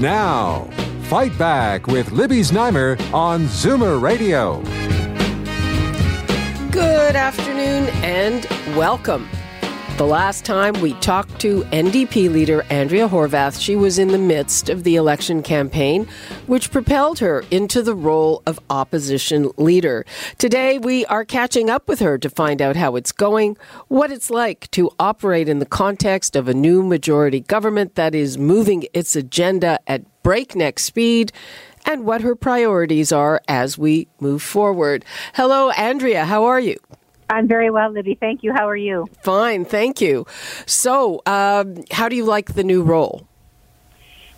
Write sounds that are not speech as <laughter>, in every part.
Now, Fight Back with Libby Znaimer on Zoomer Radio. Good afternoon and welcome. The last time we talked to NDP leader Andrea Horwath, she was in the midst of the election campaign, which propelled her into the role of opposition leader. Today, we are catching up with her to find out how it's going, what it's like to operate in the context of a new majority government that is moving its agenda at breakneck speed, and what her priorities are as we move forward. Hello, Andrea. How are you? I'm very well, Libby. Thank you. How are you? Fine, thank you. So, um, how do you like the new role?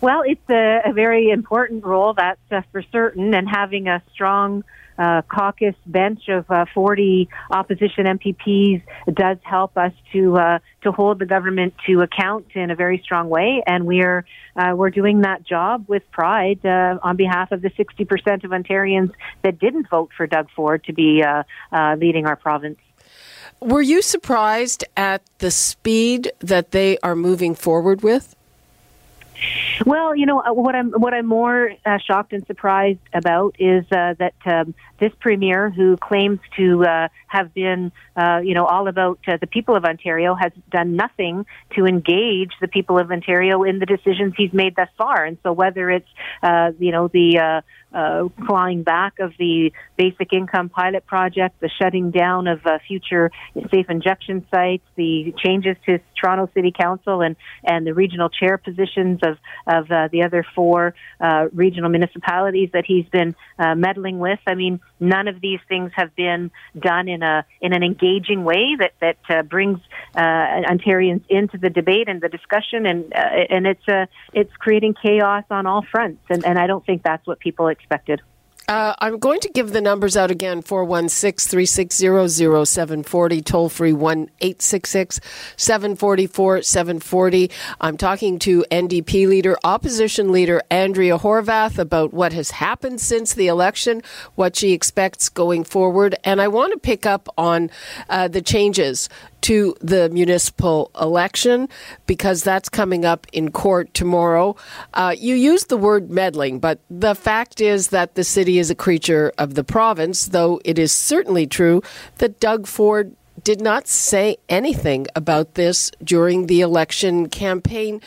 Well, it's a, a very important role, that's uh, for certain, and having a strong uh, caucus bench of uh, 40 opposition MPPs does help us to uh, to hold the government to account in a very strong way, and we're uh, we're doing that job with pride uh, on behalf of the 60% of Ontarians that didn't vote for Doug Ford to be uh, leading our province. Were you surprised at the speed that they are moving forward with? Well, you know uh, what I'm what I'm more uh, shocked and surprised about is uh, that um, this premier, who claims to uh, have been, uh, you know, all about uh, the people of Ontario, has done nothing to engage the people of Ontario in the decisions he's made thus far. And so, whether it's, you know, the uh, clawing back of the basic income pilot project, the shutting down of uh, future safe injection sites, the changes to Toronto City Council and, and the regional chair positions of, of uh, the other four uh, regional municipalities that he's been uh, meddling with. I mean, none of these things have been done in a in an engaging way that that uh, brings Ontarians into the debate and the discussion, and and it's it's creating chaos on all fronts, and, and I don't think that's what people expected. Uh, I'm going to give the numbers out again 416 360 0740, toll free 1 866 744 740. I'm talking to NDP leader, opposition leader Andrea Horwath about what has happened since the election, what she expects going forward. And I want to pick up on uh, the changes to the municipal election because that's coming up in court tomorrow. Uh, you used the word meddling, but the fact is that the city is a creature of the province, though it is certainly true that Doug Ford did not say anything about this during the election campaign.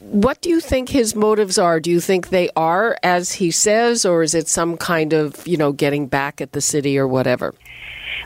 What do you think his motives are? Do you think they are as he says, or is it some kind of, you know, getting back at the city or whatever?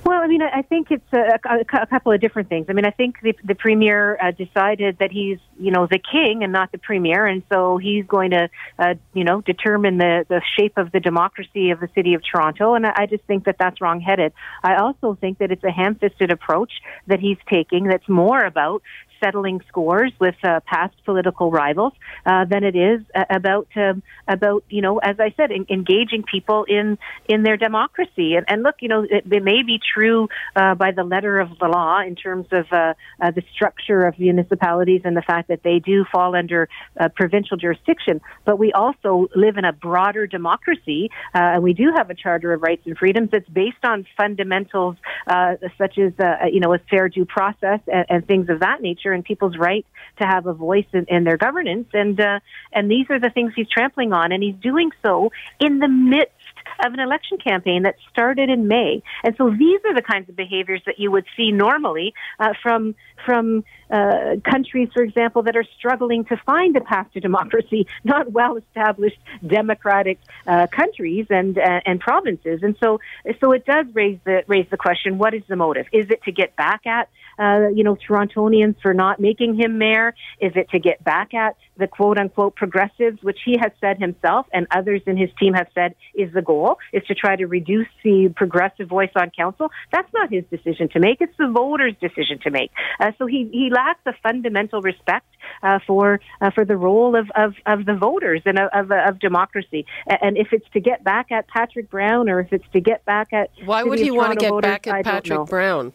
Well, I mean, I think it's a, a, a couple of different things. I mean, I think the, the premier uh, decided that he's, you know, the king and not the premier, and so he's going to, uh, you know, determine the the shape of the democracy of the city of Toronto. And I, I just think that that's wrongheaded. I also think that it's a ham-fisted approach that he's taking. That's more about settling scores with uh, past political rivals uh, than it is uh, about um, about you know, as I said, in, engaging people in in their democracy. And, and look, you know, it, it may be true uh, by the letter of the law in terms of uh, uh, the structure of municipalities and the fact that they do fall under uh, provincial jurisdiction. But we also live in a broader democracy, uh, and we do have a charter of rights and freedoms that's based on fundamentals uh, such as uh, you know a fair due process and, and things of that nature and people's right to have a voice in, in their governance. And uh, and these are the things he's trampling on, and he's doing so in the midst of an election campaign that started in May. And so these are the kinds of behaviors that you would see normally uh, from from uh, countries, for example, that are struggling to find a path to democracy, <laughs> not well established democratic uh, countries and uh, and provinces. And so so it does raise the raise the question: What is the motive? Is it to get back at uh, you know Torontonians for not making him mayor? Is it to get back at the quote unquote progressives, which he has said himself and others in his team have said is the goal, is to try to reduce the progressive voice on council. That's not his decision to make. It's the voters' decision to make. Uh, so he, he lack the fundamental respect uh, for uh, for the role of, of, of the voters and of, of, of, democracy. And if it's to get back at Patrick Brown or if it's to get back at why would he want to get voters, back at Patrick Brown?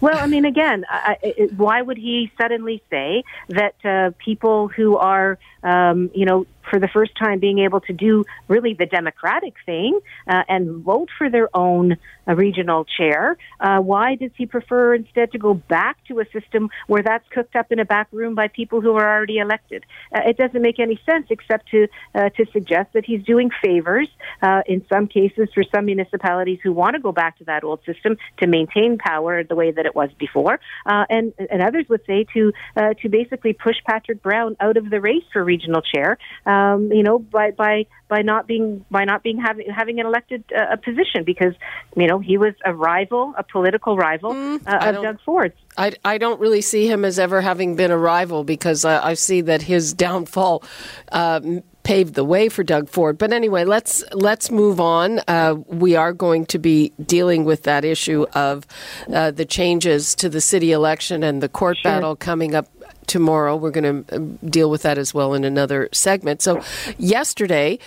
Well, I mean, again, I, I, why would he suddenly say that uh, people who are, um, you know, for the first time being able to do really the democratic thing uh, and vote for their own uh, regional chair. Uh, why does he prefer instead to go back to a system where that's cooked up in a back room by people who are already elected? Uh, it doesn't make any sense except to uh, to suggest that he's doing favors uh, in some cases for some municipalities who want to go back to that old system to maintain power the way that it was before, and and others would say to to basically push Patrick Brown out of the race for regional chair um, you know, by by by not being by not being having having an elected uh, position because you know he was a rival, a political rival mm, uh, of Doug Ford. I, I don't really see him as ever having been a rival because I, I see that his downfall. Uh, paved the way for Doug Ford. But anyway, let's let's move on. Uh, we are going to be dealing with that issue of uh, the changes to the city election and the court sure. battle coming up tomorrow. We're going to um, deal with that as well in another segment. So, yesterday,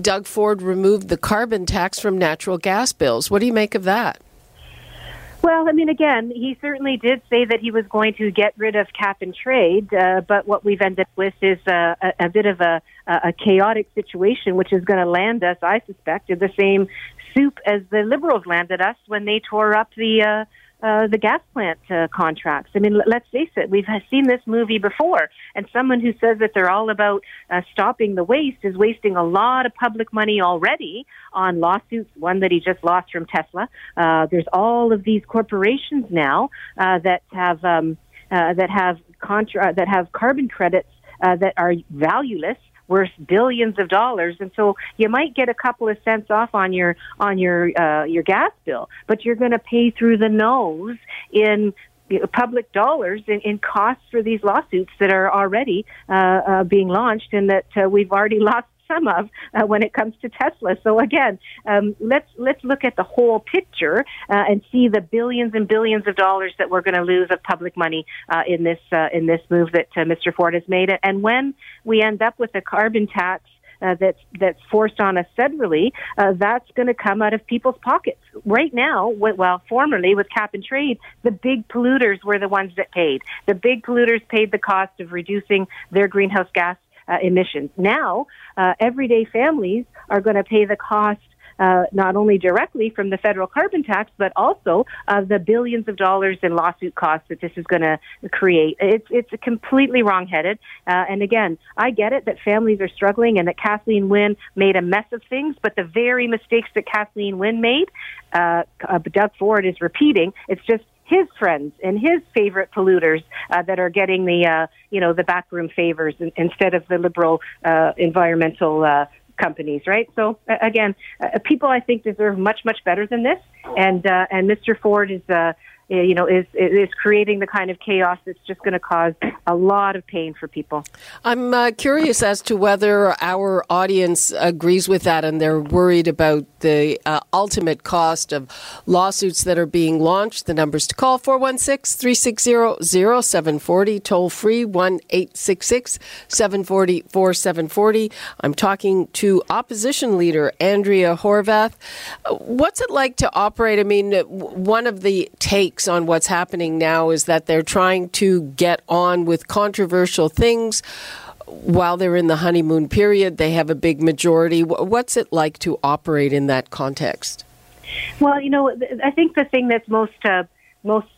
Doug Ford removed the carbon tax from natural gas bills. What do you make of that? Well, I mean, again, he certainly did say that he was going to get rid of cap and trade, uh, but what we've ended up with is a, a, a bit of a, a chaotic situation, which is going to land us, I suspect, in the same soup as the Liberals landed us when they tore up the uh, uh, the gas plant uh, contracts. I mean, let's face it, we've seen this movie before, and someone who says that they're all about uh, stopping the waste is wasting a lot of public money already on lawsuits. One that he just lost from Tesla. Uh, there's all of these corporations now uh, that have um, uh, that have contra- that have carbon credits uh that are valueless worth billions of dollars, and so you might get a couple of cents off on your on your uh, your gas bill, but you're going to pay through the nose in public dollars in, in costs for these lawsuits that are already uh, uh, being launched and that uh, we've already <laughs> lost some of uh, when it comes to Tesla. So again, um, let's let's look at the whole picture uh, and see the billions and billions of dollars that we're going to lose of public money uh, in this uh, in this move that uh, Mr. Ford has made. And when we end up with a carbon tax uh, that's that's forced on us federally, uh, that's going to come out of people's pockets. Right now, well, formerly with cap and trade, the big polluters were the ones that paid. The big polluters paid the cost of reducing their greenhouse gas uh, emissions. Now, uh, everyday families are going to pay the cost uh, not only directly from the federal carbon tax, but also of the billions of dollars in lawsuit costs that this is going to create. It's it's completely wrongheaded. Uh, and again, I get it that families are struggling and that Kathleen Wynne made a mess of things, but the very mistakes that Kathleen Wynne made, uh, uh Doug Ford is repeating. It's just his friends and his favorite polluters uh, that are getting the uh, you know the backroom favors instead of the liberal uh, environmental uh, companies, right? So uh, again, uh, people I think deserve much much better than this, and uh, and Mr. Ford is uh, you know, is is creating the kind of chaos that's just going to cause a lot of pain for people. I'm uh, curious as to whether our audience agrees with that, and they're worried about the uh, ultimate cost of lawsuits that are being launched. The numbers to call 416 360 0740, toll free 1 866 740 4740. I'm talking to opposition leader Andrea Horwath. What's it like to operate? I mean, one of the takes on what's happening now is that they're trying to get on with controversial things while they're in the honeymoon period. They have a big majority. What's it like to operate in that context? Well, you know, I think the thing that's most uh, most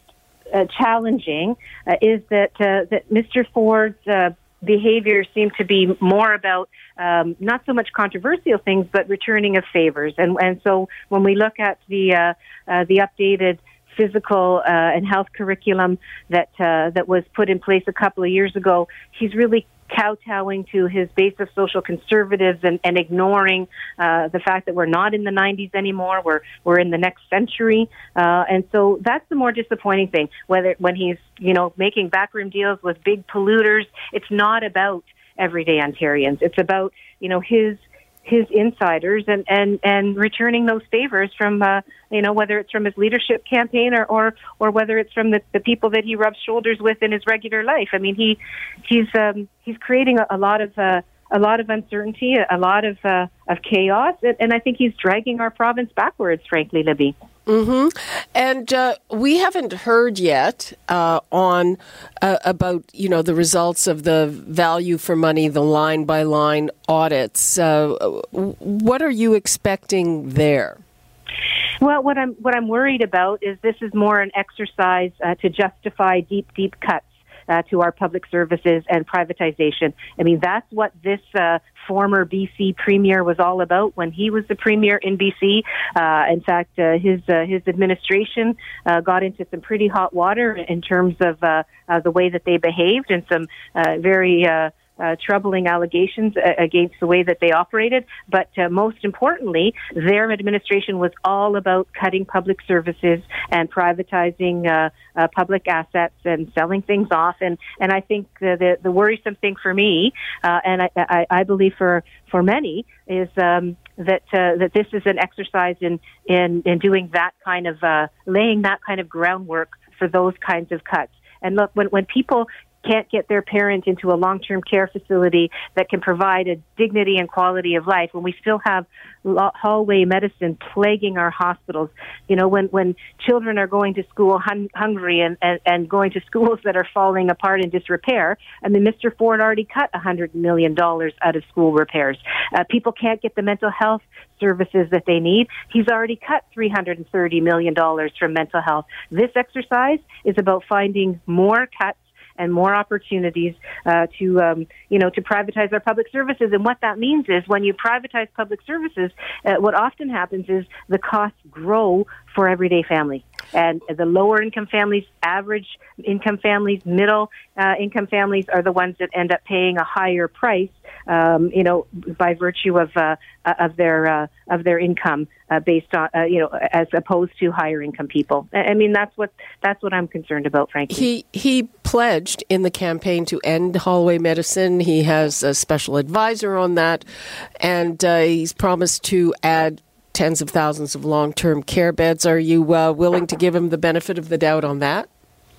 uh, challenging uh, is that uh, that Mr. Ford's uh, behavior seemed to be more about um, not so much controversial things, but returning of favors. And and so when we look at the uh, the updated physical uh, and health curriculum that uh, that was put in place a couple of years ago. He's really kowtowing to his base of social conservatives and, and ignoring uh, the fact that we're not in the 90s anymore. We're we're in the next century, uh, and so that's the more disappointing thing. Whether when he's you know making backroom deals with big polluters, it's not about everyday Ontarians. It's about you know his his insiders and and and returning those favors from uh, you know whether it's from his leadership campaign or or, or whether it's from the, the people that he rubs shoulders with in his regular life. I mean, he he's um, he's creating a, a lot of uh, a lot of uncertainty, a lot of uh, of chaos, and, I think he's dragging our province backwards. Frankly, Libby. Mm-hmm. And uh, we haven't heard yet uh, on uh, about you know the results of the value for money, the line by line audits. Uh, what are you expecting there? Well, what I'm what I'm worried about is this is more an exercise uh, to justify deep, deep cuts uh, to our public services and privatization. I mean, that's what this uh, former BC premier was all about when he was the premier in BC. Uh, in fact, uh, his uh, his administration uh, got into some pretty hot water in terms of uh, uh, the way that they behaved and some uh, very uh, troubling allegations uh, against the way that they operated. But uh, most importantly, their administration was all about cutting public services and privatizing uh, uh, public assets and selling things off. And and I think the the, the worrisome thing for me, uh, and I, I, I believe for for many, is um, that that this is an exercise in in in doing that kind of uh, laying that kind of groundwork for those kinds of cuts. And look, when when people can't get their parent into a long-term care facility that can provide a dignity and quality of life when we still have hallway medicine plaguing our hospitals. You know when when children are going to school hun- hungry and, and and going to <laughs> schools that are falling apart in disrepair I mean Mr. Ford already cut a hundred million dollars out of school repairs. Uh, people can't get the mental health services that they need. He's already cut 330 million dollars from mental health. This exercise is about finding more cuts and more opportunities uh, to, um, you know, to privatize our public services. And what that means is when you privatize public services, uh, what often happens is the costs grow for everyday families. And the lower income families, average income families, middle uh, income families are the ones that end up paying a higher price, um, you know, by virtue of uh, of their uh, of their income uh, based on, uh, you know, as opposed to higher income people. I mean, that's what that's what I'm concerned about, frankly. He he pledged in the campaign to end hallway medicine. He has a special advisor on that, and uh, he's promised to add tens of thousands of long term care beds. Are you uh, willing to give him the benefit of the doubt on that?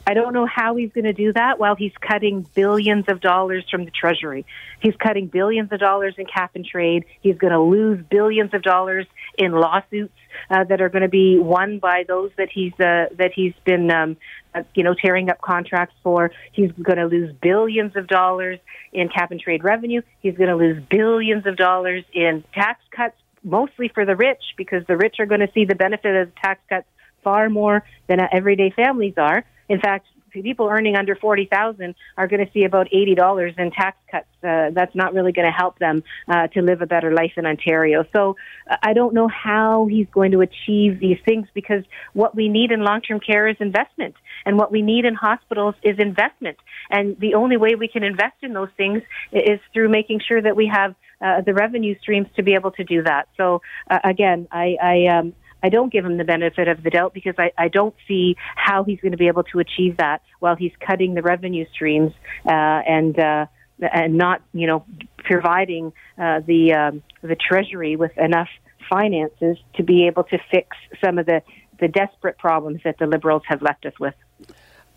I don't know how he's going to do that while he's cutting billions of dollars from the Treasury. He's cutting billions of dollars in cap and trade. He's going to lose billions of dollars in lawsuits uh, that are going to be won by those that he's uh, that he's been um, uh, you know tearing up contracts for. He's going to lose billions of dollars in cap and trade revenue. He's going to lose billions of dollars in tax cuts mostly for the rich because the rich are going to see the benefit of tax cuts far more than everyday families are. In fact, people earning under 40,000 are going to see about $80 in tax cuts. Uh, that's not really going to help them uh, to live a better life in Ontario. So I don't know how he's going to achieve these things because what we need in long-term care is investment and what we need in hospitals is investment. And the only way we can invest in those things is through making sure that we have uh, the revenue streams to be able to do that. So uh, again, I, I um, I don't give him the benefit of the doubt because I, I don't see how he's going to be able to achieve that while he's cutting the revenue streams uh, and uh, and not you know providing uh, the um, the treasury with enough finances to be able to fix some of the the desperate problems that the liberals have left us with.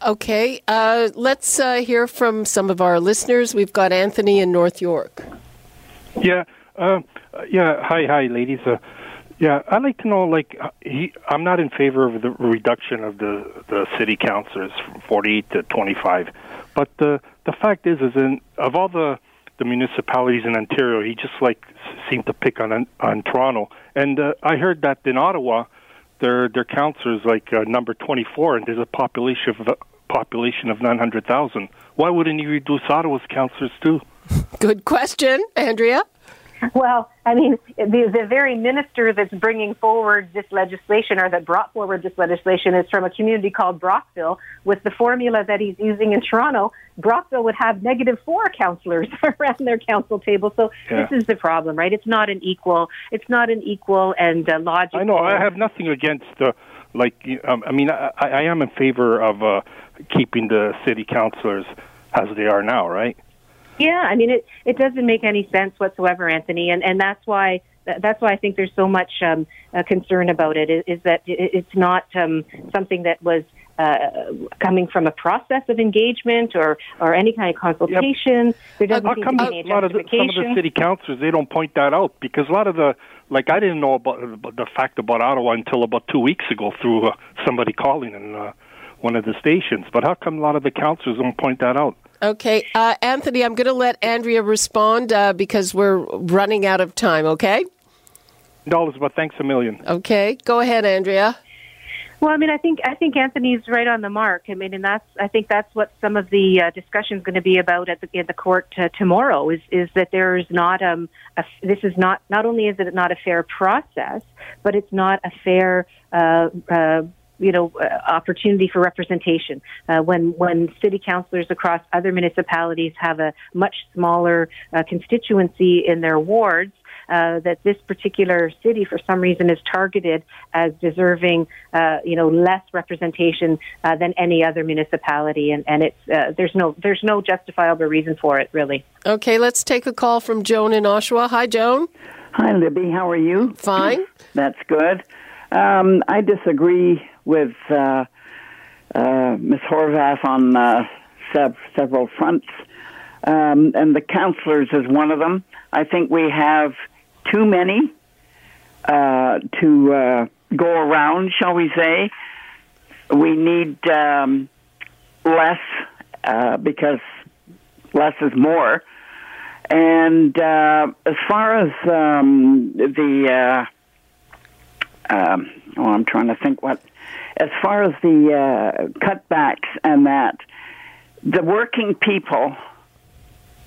Okay, uh, let's uh, hear from some of our listeners. We've got Anthony in North York. Yeah, uh, yeah. Hi, hi, ladies. Yeah, I'd like to know. Like, uh, he, I'm not in favor of the reduction of the the city councilors from 48 to 25, but the the fact is, is in of all the the municipalities in Ontario, he just like seemed to pick on on Toronto. And uh, I heard that in Ottawa, their their councilors like uh, number 24, and there's a population of population of 900,000. Why wouldn't you reduce Ottawa's councilors too? Good question, Andrea. Well, I mean, the, the very minister that's bringing forward this legislation or that brought forward this legislation is from a community called Brockville. With the formula that he's using in Toronto, Brockville would have negative four councillors <laughs> around their council table. So yeah. this is the problem, right? It's not an equal. It's not an equal and uh, logical. I know. I have nothing against the. Like, um, I mean, I, I am in favor of uh, keeping the city councillors as they are now, right? Yeah, I mean it. It doesn't make any sense whatsoever, Anthony, and and that's why that's why I think there's so much um, uh, concern about it. Is, is that it's not um, something that was uh, coming from a process of engagement or, or any kind of consultation. Yep. There doesn't How come a lot of the, some of the city councilors they don't point that out because a lot of the like I didn't know about, the fact about Ottawa until about two weeks ago through uh, somebody calling in uh, one of the stations. But how come a lot of the councilors don't point that out? Okay, uh, Anthony, I'm going to let Andrea respond uh, because we're running out of time. Okay. Dollars, but thanks a million. Okay, go ahead, Andrea. Well, I mean, I think I think Anthony's right on the mark. I mean, and that's I think that's what some of the uh, discussion is going to be about at the, at the court uh, tomorrow. Is is that there is not um a, this is not not only is it not a fair process, but it's not a fair uh, uh, you know uh, opportunity for representation uh, when when city councilors across other municipalities have a much smaller uh, constituency in their wards uh, that this particular city, for some reason, is targeted as deserving, uh, you know, less representation uh, than any other municipality, and and it's uh, there's no there's no justifiable reason for it, really. Okay, let's take a call from Joan in Oshawa. Hi, Joan. Hi, Libby. How are you? Fine. <laughs> That's good. Um, I disagree with uh, uh, Ms. Horwath on uh, sev- several fronts, um, and the councillors is one of them. I think we have too many uh, to uh, go around, shall we say. We need um, less uh, because less is more. And as far as um, the, um, oh, I'm trying to think what, as far as the uh, cutbacks and that, the working people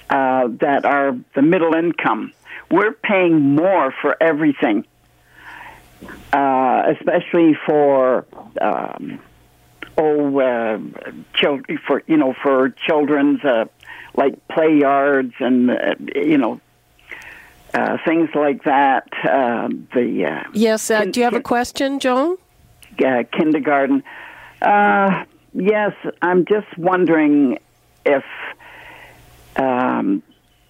that are the middle income we're paying more for everything, uh, especially for um, oh, uh, children for you know for children's uh, like play yards and uh, you know uh, things like that. Uh, the uh, yes, uh, do you have a question, Joan? Uh, kindergarten. Uh, yes, I'm just wondering if um,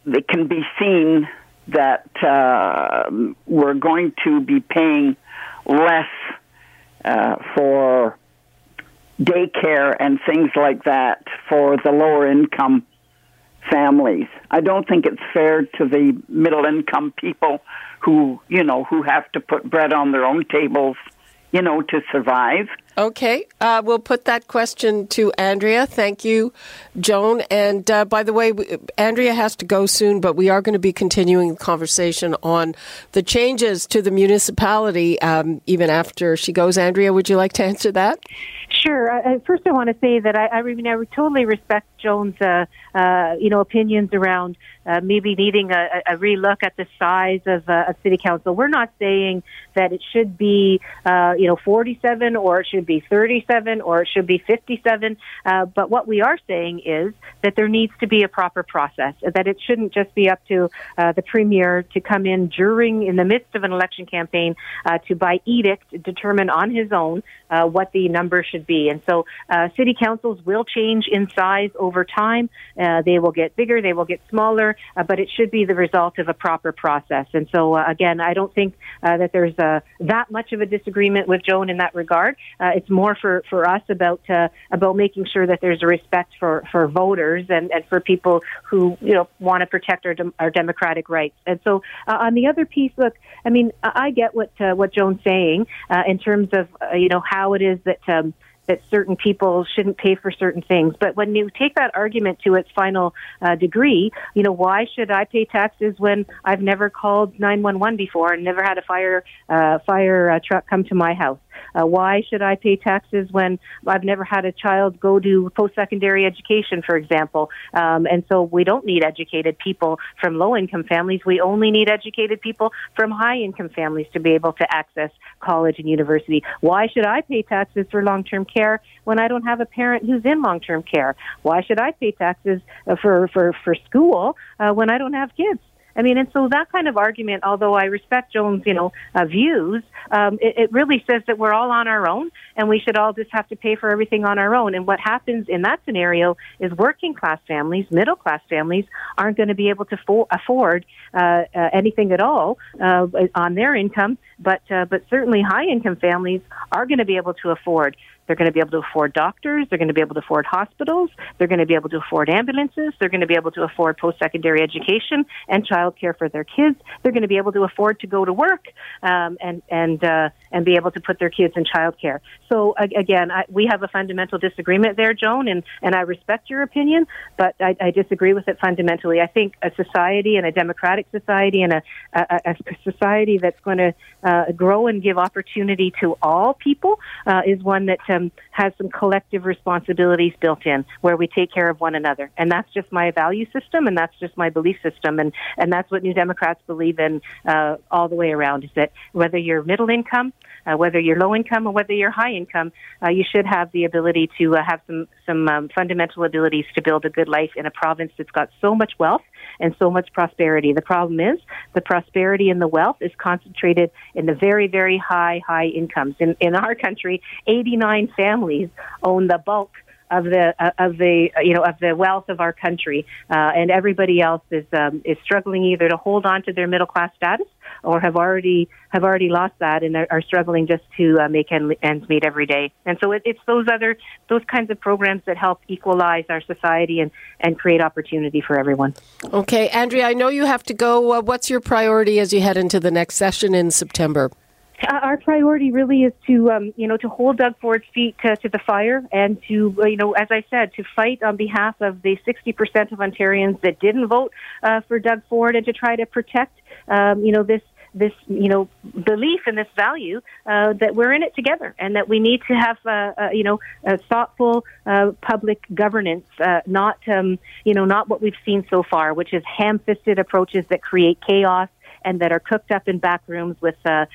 it can be seen that uh, we're going to be paying less uh, for daycare and things like that for the lower income families. I don't think it's fair to the middle income people who, you know, who have to put bread on their own tables you know, to survive. Okay, uh, we'll put that question to Andrea. Thank you, Joan. And uh, by the way, Andrea has to go soon, but we are going to be continuing the conversation on the changes to the municipality um, even after she goes. Andrea, would you like to answer that? Sure. Uh, first, I want to say that I, I, mean, I totally respect Joan's, uh, uh, you know, opinions around uh, maybe needing a, a relook at the size of, uh, of city council. We're not saying that it should be, uh, you know, 47 or it should be 37 or it should be 57. Uh, but what we are saying is that there needs to be a proper process, that it shouldn't just be up to uh, the premier to come in during, in the midst of an election campaign, uh, to by edict determine on his own uh, what the number should be. And so uh, city councils will change in size over time. Uh, they will get bigger, they will get smaller, uh, but it should be the result of a proper process. And so, uh, again, I don't think uh, that there's uh, that much of a disagreement with Joan in that regard. Uh, it's more for, for us about about making sure that there's a respect for, for voters and, and for people who you know want to protect our dem- our democratic rights. And so, on the other piece, look, I mean, I get what what Joan's saying in terms of you know how it is that. Um, that certain people shouldn't pay for certain things. But when you take that argument to its final uh, degree, you know, why should I pay taxes when I've never called 911 before and never had a fire uh, fire uh, truck come to my house? Uh, why should I pay taxes when I've never had a child go to post secondary education, for example? Um, and so we don't need educated people from low income families. We only need educated people from high income families to be able to access college and university. Why should I pay taxes for long term care when I don't have a parent who's in long term care? Why should I pay taxes uh, for, for, for school uh, when I don't have kids? I mean, and so that kind of argument, although I respect Joan's, you know, uh, views, um, it, it really says that we're all on our own and we should all just have to pay for everything on our own. And what happens in that scenario is working class families, middle class families, aren't going to be able to fo- afford uh, uh, anything at all uh, on their income. But uh, but certainly high income families are going to be able to afford they're going to be able to afford doctors. They're going to be able to afford hospitals. They're going to be able to afford ambulances. They're going to be able to afford post secondary education and childcare for their kids. They're going to be able to afford to go to work um, and and uh, and be able to put their kids in childcare. So again, I, we have a fundamental disagreement there, Joan, and and I respect your opinion, but I, I disagree with it fundamentally. I think a society and a democratic society and a, a, a society that's going to uh, grow and give opportunity to all people uh, is one that um, has some collective responsibilities built in where we take care of one another. And that's just my value system and that's just my belief system. And, and that's what New Democrats believe in uh, all the way around is that whether you're middle income, uh, whether you're low income or whether you're high income, uh, you should have the ability to uh, have some some um, fundamental abilities to build a good life in a province that's got so much wealth and so much prosperity. The problem is the prosperity and the wealth is concentrated in the very, very high, high incomes. In, in our country, 89 families own the bulk of the uh, of the you know of the wealth of our country, uh, and everybody else is um, is struggling either to hold on to their middle class status or have already have already lost that and are, struggling just to uh, make ends meet every day. And so it, it's those other those kinds of programs that help equalize our society and and create opportunity for everyone. Okay, Andrea, I know you have to go. Uh, what's your priority as you head into the next session in September? Our priority really is to, um, you know, to hold Doug Ford's feet to, to the fire and to, uh, you know, as I said, to fight on behalf of the 60% of Ontarians that didn't vote uh, for Doug Ford and to try to protect, um, you know, this this you know belief and this value uh, that we're in it together and that we need to have uh, uh, you know thoughtful uh, public governance, uh, not um, you know not what we've seen so far, which is ham-fisted approaches that create chaos and that are cooked up in back rooms with uh,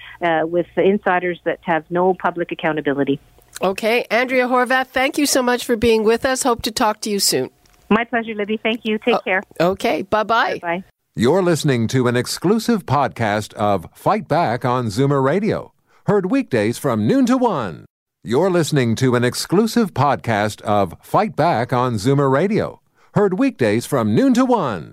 with insiders that have no public accountability. Okay, Andrea Horwath, thank you so much for being with us. Hope to talk to you soon. My pleasure, Libby. Thank you. Take oh, care. Okay, bye bye. Bye. You're listening to an exclusive podcast of Fight Back on Zoomer Radio, heard weekdays from noon to one. You're listening to an exclusive podcast of Fight Back on Zoomer Radio, heard weekdays from noon to one.